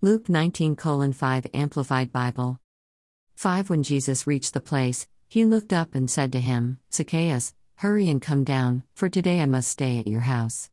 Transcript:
Luke 19 5 Amplified Bible. 5 When Jesus reached the place, he looked up and said to him, Zacchaeus, hurry and come down, for today I must stay at your house.